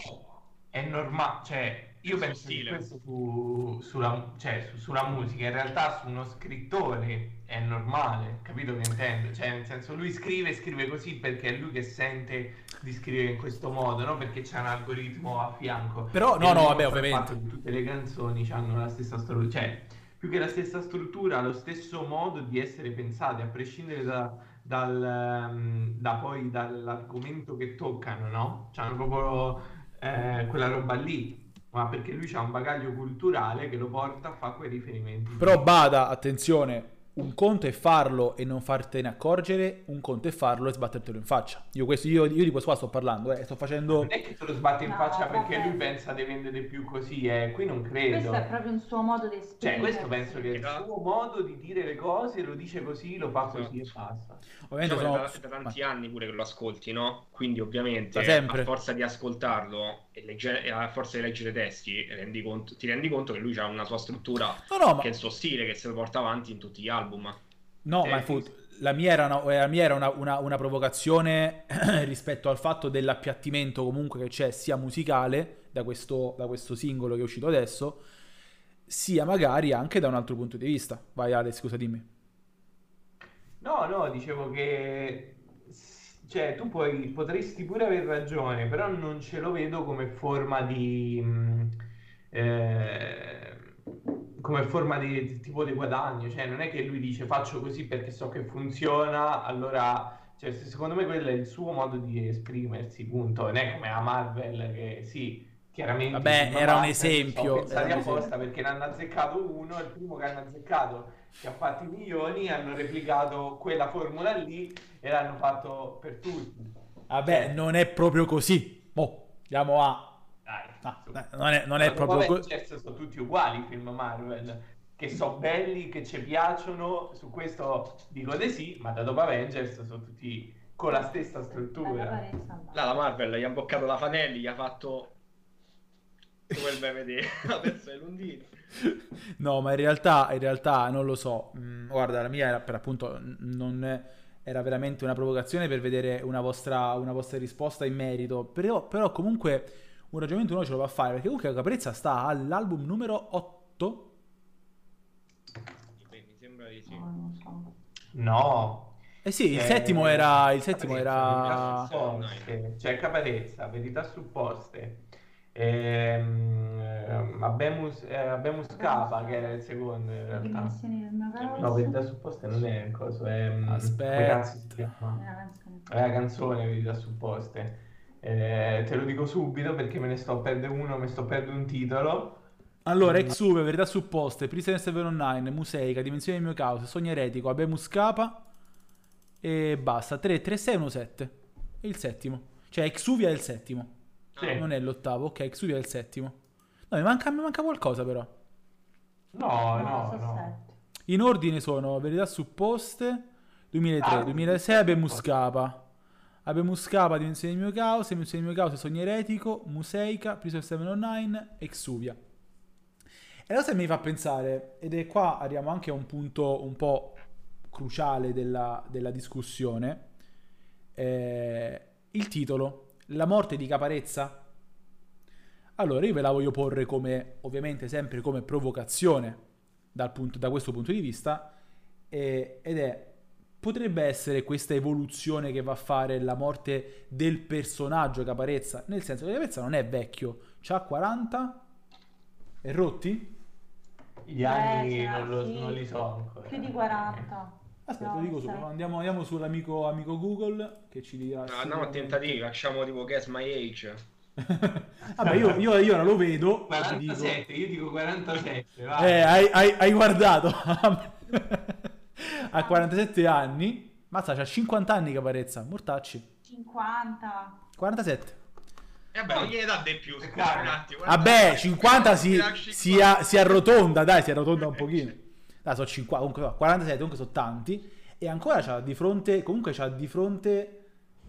è normale, cioè io penso che stile. questo su- sulla, cioè, su- sulla musica, in realtà su uno scrittore è normale, capito che intendo? Cioè nel senso lui scrive, scrive così perché è lui che sente di scrivere in questo modo, no? Perché c'è un algoritmo a fianco. Però, no, no, vabbè, ovviamente. Tutte le canzoni hanno la stessa struttura, cioè più che la stessa struttura, lo stesso modo di essere pensate, a prescindere da, dal, ehm, da poi dall'argomento che toccano, no? C'hanno proprio eh, quella roba lì, ma perché lui ha un bagaglio culturale che lo porta a fare quei riferimenti. Però bada, attenzione, un conto è farlo e non fartene accorgere, un conto è farlo e sbattertelo in faccia. Io, questo, io, io di questo qua sto parlando, eh, sto facendo... Non è che te lo sbatte in No, faccia perché vabbè. lui pensa di vendere più così, eh. Qui non credo. Questo è proprio un suo modo di Cioè, esprimere. questo penso che è il suo modo di dire le cose, lo dice così, lo fa così e basta. Ovviamente Diciamo, sono... è da, da tanti anni pure che lo ascolti, no? Quindi ovviamente a forza di ascoltarlo e, legge- e a forza di leggere i testi rendi conto- ti rendi conto che lui ha una sua struttura No, no, ma... che è il suo stile che se lo porta avanti in tutti gli album. No, Eh, ma fu- la mia era, una, la mia era una, una- una provocazione rispetto al fatto dell'appiattimento comunque che c'è sia musicale da questo, da questo singolo che è uscito adesso, sia magari anche da un altro punto di vista. Vai Ale, scusa, dimmi. No, no, dicevo che cioè, tu puoi, potresti pure aver ragione, però non ce lo vedo come forma di mh, eh, come forma di, di tipo di guadagno, cioè non è che lui dice faccio così perché so che funziona, allora cioè, secondo me quello è il suo modo di esprimersi, punto. Non è come a Marvel che sì, chiaramente Vabbè, era un esempio, sono apposta perché ne hanno azzeccato uno, il primo che hanno azzeccato che ha fatto i milioni, hanno replicato quella formula lì e l'hanno fatto per tutti. Vabbè, non è proprio così. Boh, andiamo a... Dai, non è, non è proprio così. Avengers sono tutti uguali i film Marvel, che sono belli, che ci piacciono, su questo dico di sì, ma da dopo Avengers sono tutti con la stessa struttura. Là la Marvel gli ha imboccato la Fanelli, gli ha fatto quel bel vedere, ha perso i lundini. No, ma in realtà, in realtà non lo so. Mm, guarda, la mia era per appunto non è- era veramente una provocazione per vedere una vostra, una vostra risposta in merito. Però, però comunque un ragionamento uno ce lo va a fare perché comunque Caprezza sta all'album numero 8. Beh, mi sembra di sì. No, non so. No, Eh sì, il Eh, settimo era il settimo era Verità supposte, cioè caparezza, verità supposte. Ehm, ehm, Abemus, eh, Abemus Capa, che era il secondo in realtà. No, verità supposte non è il coso, è... mm, Aspetta. È la canzone Verità supposte. Eh, te lo dico subito perché me ne sto a perdere uno, me sto a perdere un titolo. Allora, Exuve, Verità Supposte, Prisoner 709, Museica, Dimensioni del mio caos, Sogno Eretico, Abemus Capa e basta. 3, 3, 6, 1, 7. E il settimo. Cioè, Exuvia è il settimo. Sì. Non è l'ottavo, ok, Exuvia è il settimo. No, mi manca, mi manca qualcosa però. No, No, no, no. In ordine sono Verità Supposte, 2003, Ah, 2006, Abemus Capa. Abemus Capa, Dimensioni del mio caos, Dimensioni del mio caos, Sogno Eretico, Museica, Prisoner 709, Exuvia. E la cosa che mi fa pensare, ed è qua arriviamo anche a un punto un po' cruciale della, della discussione, eh, il titolo, La morte di Caparezza. Allora io ve la voglio porre come, ovviamente sempre come provocazione punto- da questo punto di vista, eh, ed è, potrebbe essere questa evoluzione che va a fare la morte del personaggio Caparezza, nel senso che Caparezza non è vecchio, ha 40 e rotti? Gli anni Eh, cioè, non, lo- sì. non li so ancora. Più di 40. Aspetta, No, dico subito. Andiamo, andiamo sull'amico amico Google che ci dirà. No, andiamo a tentativi, facciamo tipo Guess My Age. Vabbè, io, io, io ora lo vedo. e ti dico- 47, io dico 47, vai. Eh, hai, hai- hai guardato. a 47 anni. Mazza, c'ha 50 anni Caparezza. Mortacci. 50. 47. E vabbè, non gliene dà di più, scusa Cavolo. un attimo. Vabbè, 50 si, si, a- si arrotonda, dai, si arrotonda un pochino. Dai, sono 50, comunque no, 47, comunque sono tanti. E ancora c'ha di fronte, comunque c'ha di fronte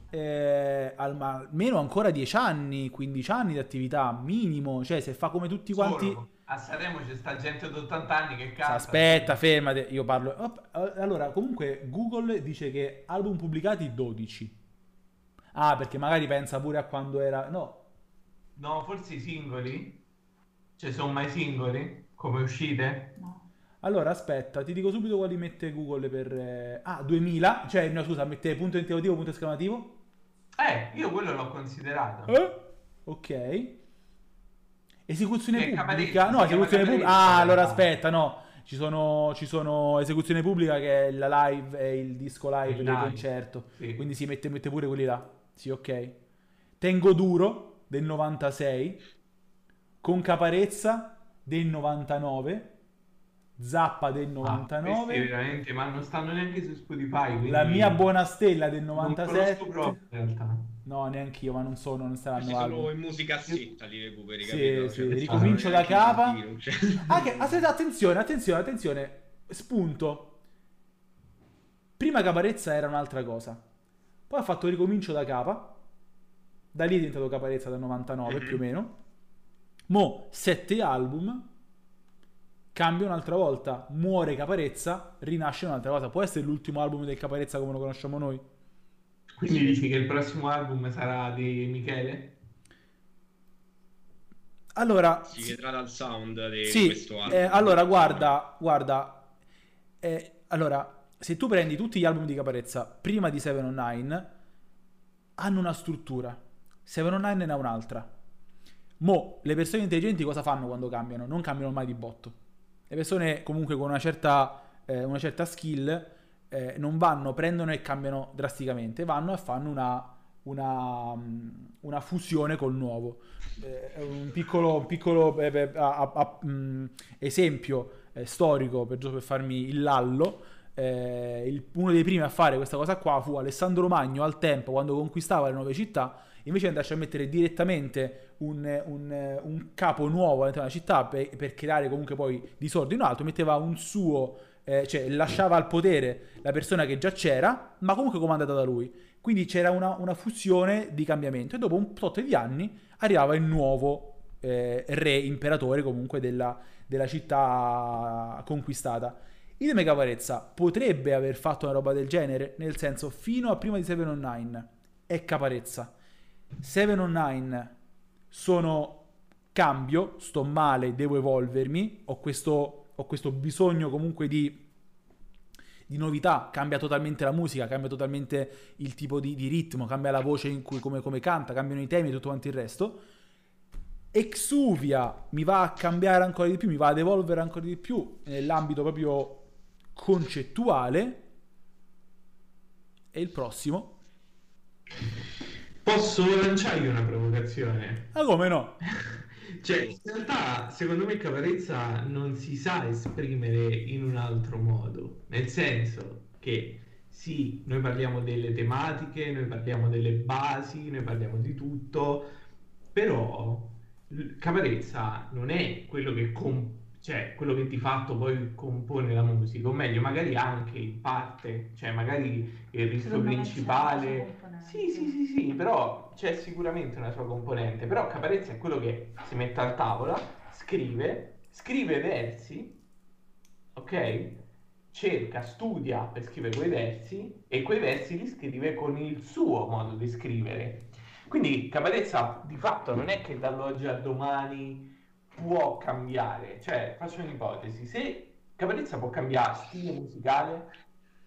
eh, al- almeno ancora 10 anni, 15 anni di attività, minimo. Cioè, se fa come tutti quanti... Solo. A Sanremo c'è sta gente di 80 anni che canta. Aspetta, fermate, io parlo. Op- Allora, comunque Google dice che album pubblicati 12. Ah, perché magari pensa pure a quando era... No, No, forse i singoli? Cioè, sono mai singoli? Come uscite? No. allora aspetta, ti dico subito quali mette Google per... eh, Ah, 2000, cioè, no scusa, mette punto interrogativo, punto esclamativo. Eh, io quello l'ho considerato. Eh? Ok. Esecuzione Che pubblica? No, esecuzione pubblica. Ah, allora aspetta, no. Ci sono, ci sono esecuzione pubblica che è la live, è il disco live Il del live, concerto. sì. Quindi si mette, mette pure quelli là. Sì, ok. Tengo duro del 96. Con Caparezza del 99. Zappa del Ah, questi 99. veramente, ma non stanno neanche su Spotify. la mia buona stella del non conosco 97. proprio, in realtà. No, neanche io, ma non sono, non saranno solo album. in musica zitta li recuperi, Sì, capito? sì, Cioè, ricomincio da capa. in giro, cioè. Ah, che- aspetta, attenzione, attenzione, attenzione. Spunto. Prima Caparezza era un'altra cosa. Poi ha fatto ricomincio da capa. Da lì è diventato Caparezza dal 99 Mhm. più o meno. Mo, sette album. Cambia un'altra volta. Muore Caparezza. Rinasce un'altra cosa. Può essere l'ultimo album del Caparezza come lo conosciamo noi? Quindi dici che il prossimo album sarà di Michele? Allora, Si vedrà dal sound di Sì, questo album. eh, allora guarda, guarda, eh, allora se tu prendi tutti gli album di Caparezza prima di 709, hanno una struttura. 709 ne ha un'altra. Mo, le persone intelligenti cosa fanno quando cambiano? Non cambiano mai di botto. Le persone comunque con una certa, eh, una certa skill eh, non vanno, prendono e cambiano drasticamente, vanno e fanno una, una, una fusione col nuovo. Eh, un piccolo, un piccolo eh, a, a, mm, esempio eh, storico per, per farmi il lallo. Eh, il, uno dei primi a fare questa cosa qua fu Alessandro Magno al tempo quando conquistava le nuove città invece andarci a mettere direttamente un, un, un capo nuovo all'interno della città per, per, creare comunque poi disordine o altro metteva un suo eh, cioè lasciava al potere la persona che già c'era ma comunque comandata da lui quindi c'era una, una fusione di cambiamento e dopo un tot di anni arrivava il nuovo eh, re imperatore comunque della, della città conquistata. Idem Caparezza potrebbe aver fatto una roba del genere, nel senso fino a prima di 709 è Caparezza. 709 sono cambio, sto male, devo evolvermi, ho questo, ho questo bisogno comunque di, di, novità, cambia totalmente la musica, cambia totalmente il tipo di, di ritmo, cambia la voce in cui, come, come canta, cambiano i temi e tutto quanto il resto Exuvia mi va a cambiare ancora di più, mi va ad evolvere ancora di più nell'ambito proprio concettuale. E il prossimo? Posso lanciargli una provocazione? Ah, come no? cioè, in realtà, secondo me Caparezza non si sa esprimere in un altro modo. Nel senso che sì, noi parliamo delle tematiche, noi parliamo delle basi, noi parliamo di tutto, però Caparezza non è quello che, com- cioè, quello che di fatto poi compone la musica, o meglio, magari anche in parte, cioè magari il rischio principale. Sì, sì, sì, sì, però c'è sicuramente una sua componente, però Caparezza è quello che si mette a tavola, scrive, scrive versi, ok? Cerca, studia per scrivere quei versi e quei versi li scrive con il suo modo di scrivere. Quindi Caparezza di fatto non è che dall'oggi al domani può cambiare, cioè faccio un'ipotesi, se Caparezza può cambiare stile musicale,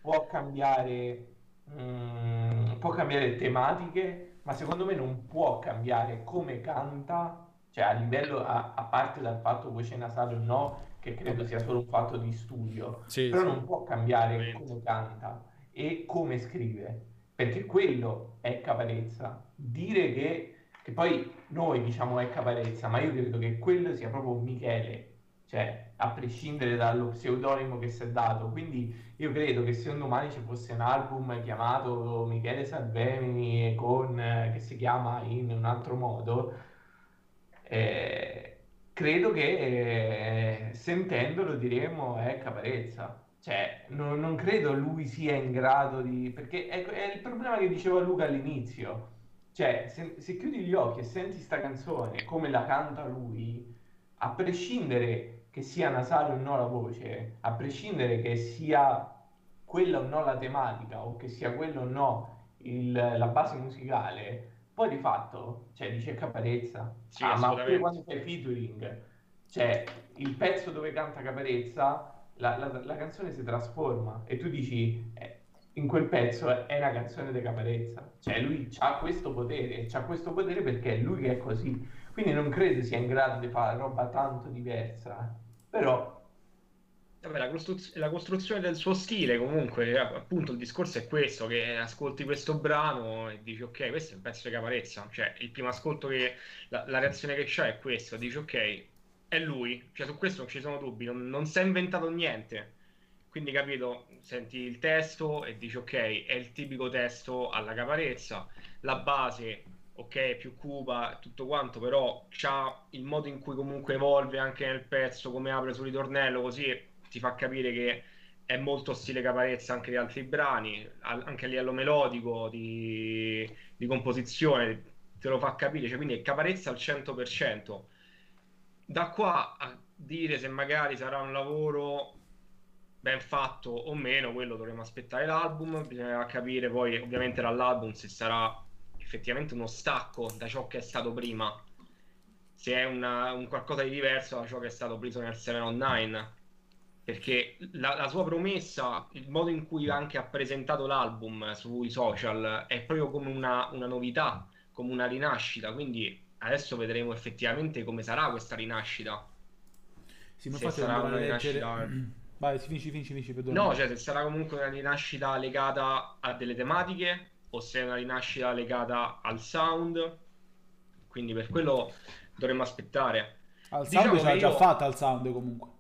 può cambiare, mm, può cambiare tematiche, ma secondo me non può cambiare come canta, cioè a livello, a, a parte dal fatto voce nasale o no, che credo sia solo un fatto di studio, sì, però sì. non può cambiare come canta e come scrive perché quello è caparezza. Dire che, che poi noi diciamo è caparezza, ma io credo che quello sia proprio Michele, cioè a prescindere dallo pseudonimo che si è dato. Quindi io credo che se un domani ci fosse un album chiamato Michele Salvemini con, che si chiama in un altro modo, eh, credo che eh, sentendolo diremo è caparezza. Cioè, non, non, credo lui sia in grado di... perché è, è, il problema che diceva Luca all'inizio. Cioè, se, se chiudi gli occhi e senti sta canzone come la canta lui, a prescindere che sia nasale o no la voce, a prescindere che sia quella o no la tematica o che sia quella o no il, la base musicale, poi di fatto, cioè, dice Caparezza. Sì, ah, ma pure quando fai featuring, cioè, il pezzo dove canta Caparezza la, la, la canzone si trasforma e tu dici eh, in quel pezzo è una canzone di caparezza. Cioè lui ha questo potere ha questo potere perché è lui che è così quindi non credo sia in grado di fare roba tanto diversa però Vabbè, la, costruz- la, costruzione del suo stile, comunque, appunto, il discorso è questo: che ascolti questo brano e dici, ok, questo è un pezzo di caparezza. Cioè, il primo ascolto che la, la reazione che c'è è questo: dici, ok, è lui, cioè su questo non ci sono dubbi, non, non si è inventato niente. Quindi capito, senti il testo e dici ok, è il tipico testo alla caparezza, la base ok, più cupa, tutto quanto, però c'ha il modo in cui comunque evolve anche nel pezzo, come apre sul ritornello, così ti fa capire che è molto stile caparezza anche di altri brani, anche a livello melodico, di, di composizione, te lo fa capire, cioè, quindi è caparezza al 100% da qua a dire se magari sarà un lavoro ben fatto o meno, quello dovremo aspettare l'album, bisognerà capire poi ovviamente dall'album se sarà effettivamente uno stacco da ciò che è stato prima, se è una, un qualcosa di diverso da ciò che è stato preso nel 709, perché la, la sua promessa, il modo in cui anche ha presentato l'album sui social è proprio come una, una novità, come una rinascita, quindi adesso vedremo effettivamente come sarà questa rinascita. Sì, ma Se sarà una leggere... rinascita- Vai, finisci, finisci, finisci, perdona. No, cioè se sarà comunque una rinascita legata a delle tematiche o se è una rinascita legata al sound. Quindi per quello dovremmo aspettare. Al sound diciamo ce l'ha che già io- fatta al sound comunque.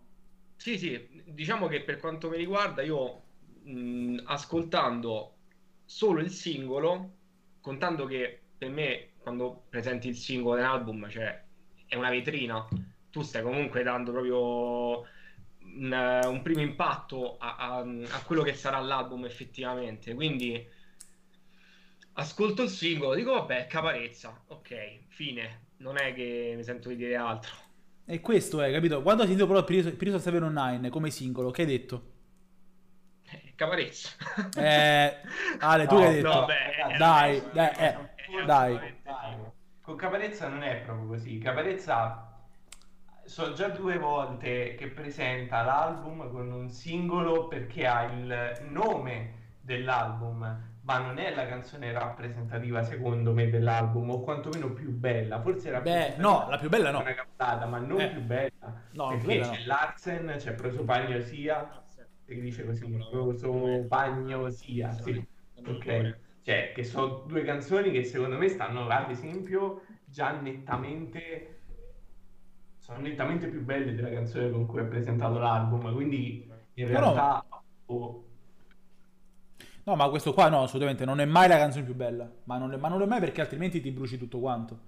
Sì, sì, diciamo che per quanto mi riguarda, io mh, ascoltando solo il singolo, contando che per me quando presenti il singolo dell'album, cioè è una vetrina, tu stai comunque dando proprio un, un primo impatto a, a- a quello che sarà l'album effettivamente. Quindi ascolto il singolo, dico vabbè, caparezza, ok, fine, non è che mi sento di dire altro. E questo è, capito? Quando hai sentito però Pirito 709 come singolo, che hai detto? Eh, Caparezza. Eh, Ale, tu No, che hai detto? no, beh, dai, eh, dai, eh, eh. Dai, Con Caparezza non è proprio così. Caparezza so già due volte che presenta l'album con un singolo perché ha il nome dell'album, ma non è la canzone rappresentativa secondo me dell'album, o quantomeno più bella. Forse era Beh, no, la più bella no. una captata, ma non Eh. più bella. No, la più perché bella c'è no. Larsen, c'è Prosopagnosia, si dice così, Prosopagnosia, sì. Ok, cioè che sono due canzoni che secondo me stanno ad esempio già nettamente sono nettamente più belle della canzone con cui ha presentato l'album, quindi in realtà oh, No, ma questo qua no, assolutamente, non è mai la canzone più bella. Ma non è, ma non lo è mai perché altrimenti ti bruci tutto quanto.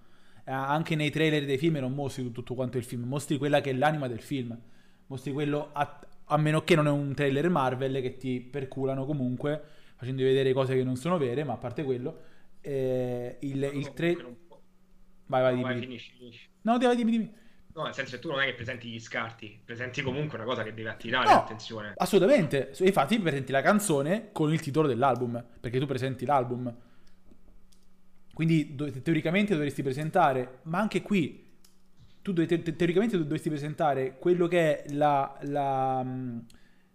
Eh, anche nei trailer dei film non mostri tutto quanto il film, mostri quella che è l'anima del film. Mostri quello, a, a meno che non è un trailer Marvel che ti perculano comunque, facendo vedere cose che non sono vere, ma a parte quello, eh, il, il trailer... Vai, vai, dimmi. Vai. No, dimmi, dimmi, dimmi. No, nel senso che tu non è che presenti gli scarti, presenti comunque una cosa che deve attirare No. l'attenzione. Assolutamente. Infatti presenti la canzone con il titolo dell'album, perché tu presenti l'album. Quindi teoricamente dovresti presentare, ma anche qui, tu teoricamente dovresti presentare quello che è la, la, mh,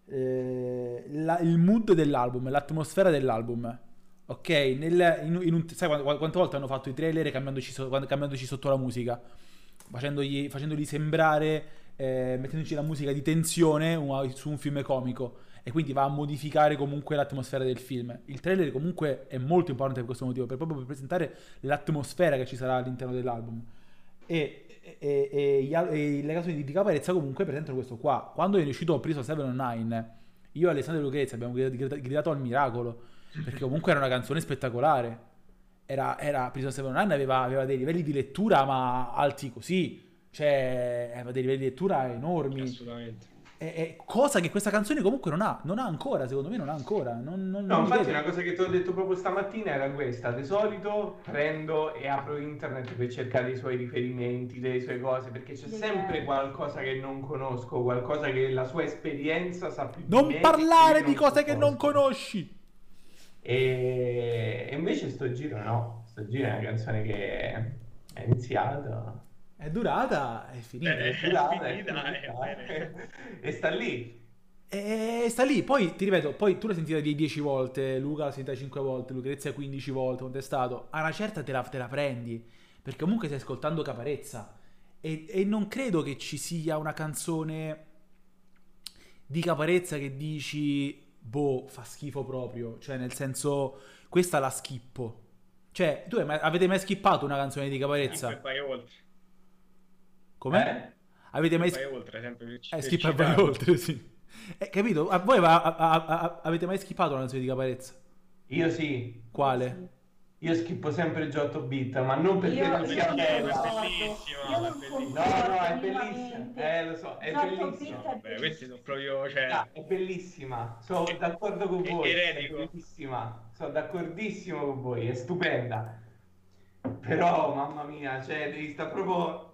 eh, la- il mood dell'album, l'atmosfera dell'album. Ok, Nel- in, in un, sai quante, volte hanno fatto i trailer cambiandoci, cambiandoci sotto la musica? Facendogli, facendoli sembrare, eh, mettendoci la musica di tensione un- su un film comico e quindi va a modificare comunque l'atmosfera del film. Il trailer comunque è molto importante per questo motivo, per proprio per presentare l'atmosfera che ci sarà all'interno dell'album. E, e- e e le canzoni di, Caparezza comunque presentano questo qua. Quando è uscito Priso 709, io e Alessandro Lucrezia abbiamo gridato al miracolo, perché comunque era una canzone spettacolare. Era, era Prison 709 aveva, aveva dei livelli di lettura ma alti così, cioè aveva dei livelli di lettura enormi. Assolutamente. E- e cosa che questa canzone comunque non ha, non ha ancora, secondo me non ha ancora. Non, non- No, non infatti una cosa che ti ho detto proprio stamattina era questa. Di solito prendo e apro internet per cercare i suoi riferimenti, le sue cose, perché c'è sempre qualcosa che non conosco, qualcosa che la sua esperienza sa più di Non me parlare di cose che non conosco. conosci. E... e invece sto giro no, sto giro è una canzone che è iniziata, È durata, è finita. Eh, è durata, è finita, finita, eh, bene. e sta lì. E sta lì, poi ti ripeto, poi tu l'hai sentita di 10 volte, Luca l'ha sentita 5 volte, Lucrezia 15 volte, quanto è stato? A una certa te la, te la prendi, perché comunque stai ascoltando Caparezza. E, e non credo che ci sia una canzone di Caparezza che dici, boh, fa schifo proprio. Cioè, nel senso, questa la schippo. Cioè, tu hai mai- avete mai skippato una canzone di Caparezza? Skip e vai oltre. Come? Eh? Avete mai Vai oltre, sempre eh, skip e vai oltre, sì. Eh, capito? A voi a- a- a- a- avete mai skippato una canzone di Caparezza? Io sì, Quale? Io schippo sempre Giotto Beat, ma non perché Io- non sia non bella. ricordo. No, bellissima, Io non è no, bellissima. è bellissima. Eh, lo so, è Giotto No, vabbè, questi sono proprio, cioè, Ah, è bellissima, sono È- d'accordo con è voi. eretico. È bellissima, sono d'accordissimo con voi, è stupenda. Però, mamma mia, cioè, devi stare proprio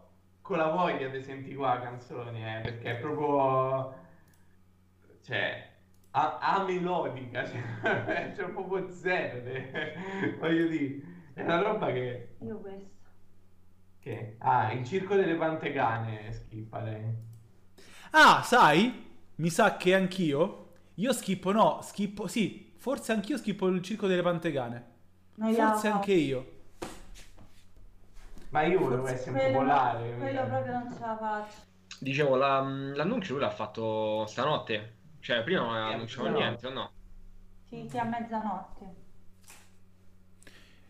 con la voglia di sentire qua la canzone, eh, perché è proprio, cioè, a, a melodica, cioè, c'è proprio zero, de- voglio dire, è una roba che, Io questo. che... Ah, il circo delle pantegane schippa lei. Ah, sai? Mi sa che anch'io, io schippo, no, schippo, sì, forse anch'io schippo il circo delle pantegane. Noi Forse la- anche io. Ma io volevo essere un Quello- popolare. Quello proprio non ce la faccio. Dicevo, la- l'annuncio lui l'ha fatto stanotte. Cioè, prima non no. niente, o no? Sì, sì, a mezzanotte.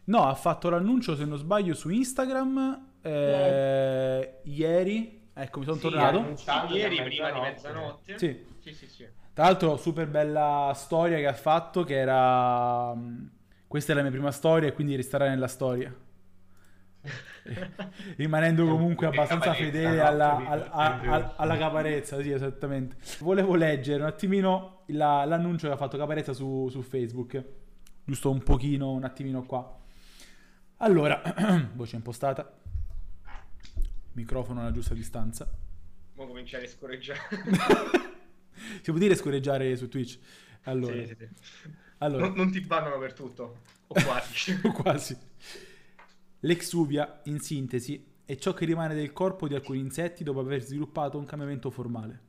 No, ha fatto l'annuncio, se non sbaglio, su Instagram eh, ieri. Ecco, mi sono Sì, tornato. Ieri prima di mezzanotte. Sì. Sì, sì, sì. Tra l'altro, super bella storia che ha fatto, che era... mh, Questa è la mia prima storia e quindi resterà nella storia. Rimanendo comunque abbastanza fedele no? alla, Capito? al- a- Sempre al- giusto. alla caparezza, sì, esattamente. Volevo leggere un attimino la- l'annuncio che ha fatto Caparezza su, su Facebook, giusto un pochino, un attimino qua. Allora, voce impostata, microfono alla giusta distanza. Mo cominciare a scorreggiare. Si può dire scorreggiare su Twitch? Allora, Sì, sì, sì. allora. Non, non ti bannano per tutto. O quasi. O quasi. L'exuvia, in sintesi, è ciò che rimane del corpo di alcuni insetti dopo aver sviluppato un cambiamento formale.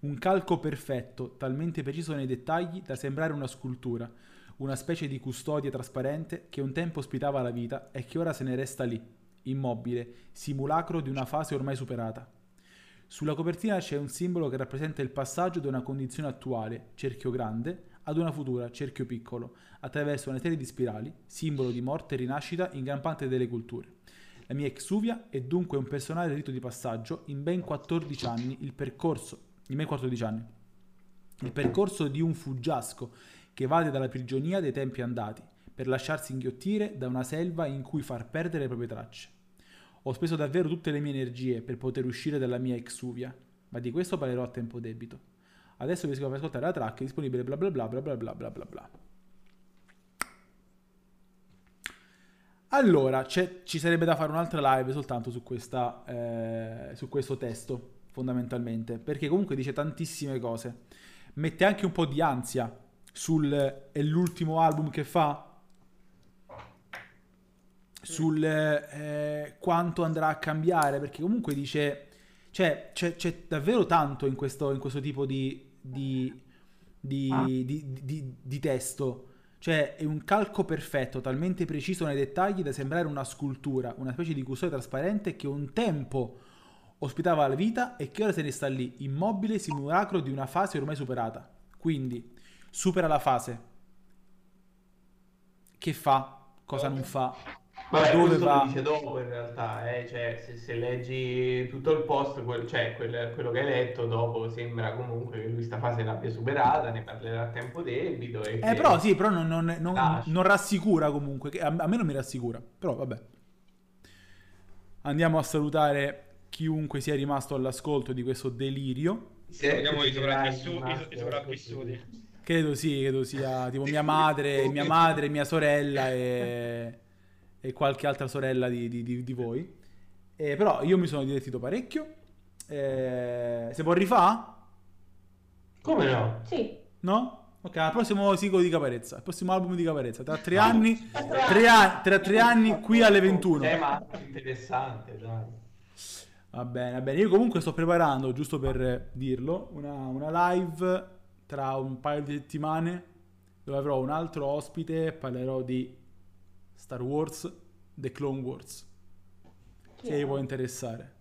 Un calco perfetto, talmente preciso nei dettagli da sembrare una scultura, una specie di custodia trasparente che un tempo ospitava la vita e che ora se ne resta lì, immobile, simulacro di una fase ormai superata. Sulla copertina c'è un simbolo che rappresenta il passaggio da una condizione attuale, cerchio grande, ad una futura, cerchio piccolo, attraverso una serie di spirali, simbolo di morte e rinascita in gran parte delle culture. La mia exuvia è dunque un personale rito di passaggio in ben 14 anni, il percorso, ben 14 anni, il percorso di un fuggiasco che vade dalla prigionia dei tempi andati, per lasciarsi inghiottire da una selva in cui far perdere le proprie tracce. Ho speso davvero tutte le mie energie per poter uscire dalla mia exuvia, ma di questo parlerò a tempo debito. Adesso vi scrivo per ascoltare la track disponibile bla bla bla bla bla bla bla bla bla. Allora, ci sarebbe da fare un'altra live soltanto su, questa, eh, su questo testo, fondamentalmente, perché comunque dice tantissime cose. Mette anche un po' di ansia sul è l'ultimo album che fa, sul eh, quanto andrà a cambiare, perché comunque dice, cioè c'è, c'è davvero tanto in questo, in questo tipo di, di, di, Ah. di- di- di testo. Cioè è un calco perfetto, talmente preciso nei dettagli da sembrare una scultura, una specie di custodia trasparente che un tempo ospitava la vita e che ora se ne sta lì, immobile simulacro di una fase ormai superata. Quindi supera la fase. Che fa? Cosa non fa? Vabbè, Dove questo va? lo dice dopo in realtà, eh, cioè, se, se leggi tutto il post, quel- cioè quel- quello che hai letto dopo sembra comunque che lui sta fase l'abbia superata, ne parlerà a tempo debito. E Eh, che- però sì, però non, non- non- non rassicura comunque. che A, a me non mi rassicura. Però vabbè. Andiamo a salutare chiunque sia rimasto all'ascolto di questo delirio. Se- Vediamo i sopravvissuti. Credo sì, credo sia tipo mia madre, mia madre, mia sorella e, e qualche altra sorella di, di- di- di voi. Eh, però io mi sono divertito parecchio. Eh, se può rifà? Come no? Sì. No? Ok, al prossimo singolo di Caparezza, il prossimo album di Caparezza, tra tre anni, tre a- tra tre anni qui alle 21. Tema interessante, dai. Va bene, va bene. Io comunque sto preparando, giusto per dirlo, una, una live tra un paio di settimane dove avrò un altro ospite parlerò di Star Wars, The Clone Wars. Chi è? vi può interessare.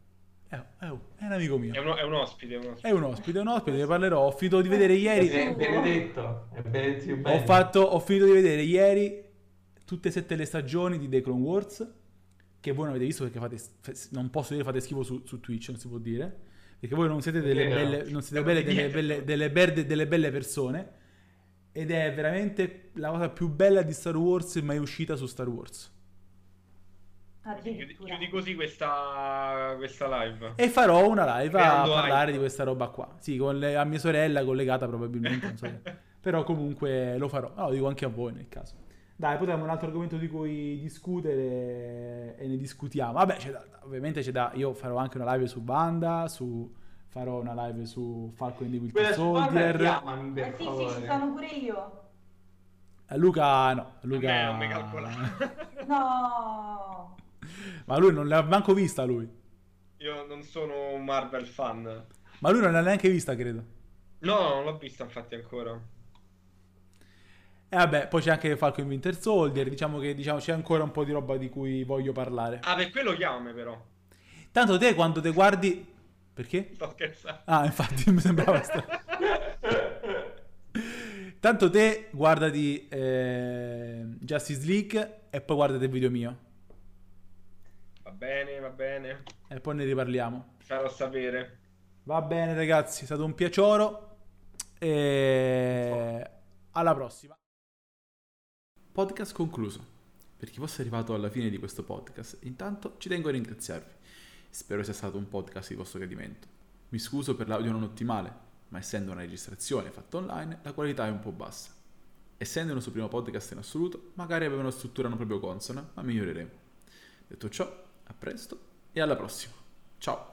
È, è un- è un amico mio. È, un, è un ospite, è un ospite. È un ospite, è un ospite, ne parlerò. Ho finito di vedere ieri. È Benedetto, è Benedetto Ho, fatto, ho finito di vedere ieri tutte e sette le stagioni di The Clone Wars. Che voi non avete visto perché fate, non posso dire fate schifo su, su Twitch, non si può dire. Perché voi non siete delle belle, non siete belle, delle, belle, delle, berde- delle belle persone. Ed è veramente la cosa più bella di Star Wars mai uscita su Star Wars. Chiudi, Addirittura. chiudi così questa, questa live. E farò una live a Creando parlare hype. di questa roba qua. Sì, con le- a mia sorella collegata probabilmente. non so. Però comunque lo farò. No, lo dico anche a voi nel caso. Dai, potremmo un altro argomento di cui discutere e ne discutiamo. Vabbè, c'è da- ovviamente c'è da... Io farò anche una live su Banda, su... farò una live su Falcon and the Winter Soldier. chiamami Eh per sì, sì, favore. ci sono pure io. A Luca no, Luca... Luca... non mi calcola. No. Ma lui non l'ha manco vista lui. Io non sono un Marvel fan. Ma lui non l'ha neanche vista, credo. No, non l'ho vista infatti ancora. E vabbè, poi c'è anche Falcon Winter Soldier, diciamo che diciamo, c'è ancora un po' di roba di cui voglio parlare. Ah, per quello chiame però. Tanto te quando te guardi... Perché? Sto scherzando. Ah, infatti mi sembrava sta... Tanto te guardati eh, Justice League e poi guardate il video mio. Va bene, va bene. E poi ne riparliamo. Farò sapere. Va bene ragazzi, è stato un piacere. E alla prossima. Podcast concluso. Per chi fosse arrivato alla fine di questo podcast, intanto ci tengo a ringraziarvi. Spero sia stato un podcast di vostro gradimento. Mi scuso per l'audio non ottimale, ma essendo una registrazione fatta online, la qualità è un po' bassa. Essendo il nostro primo podcast in assoluto, magari aveva una struttura non proprio consona, ma miglioreremo. Detto ciò, a presto e alla prossima. Ciao!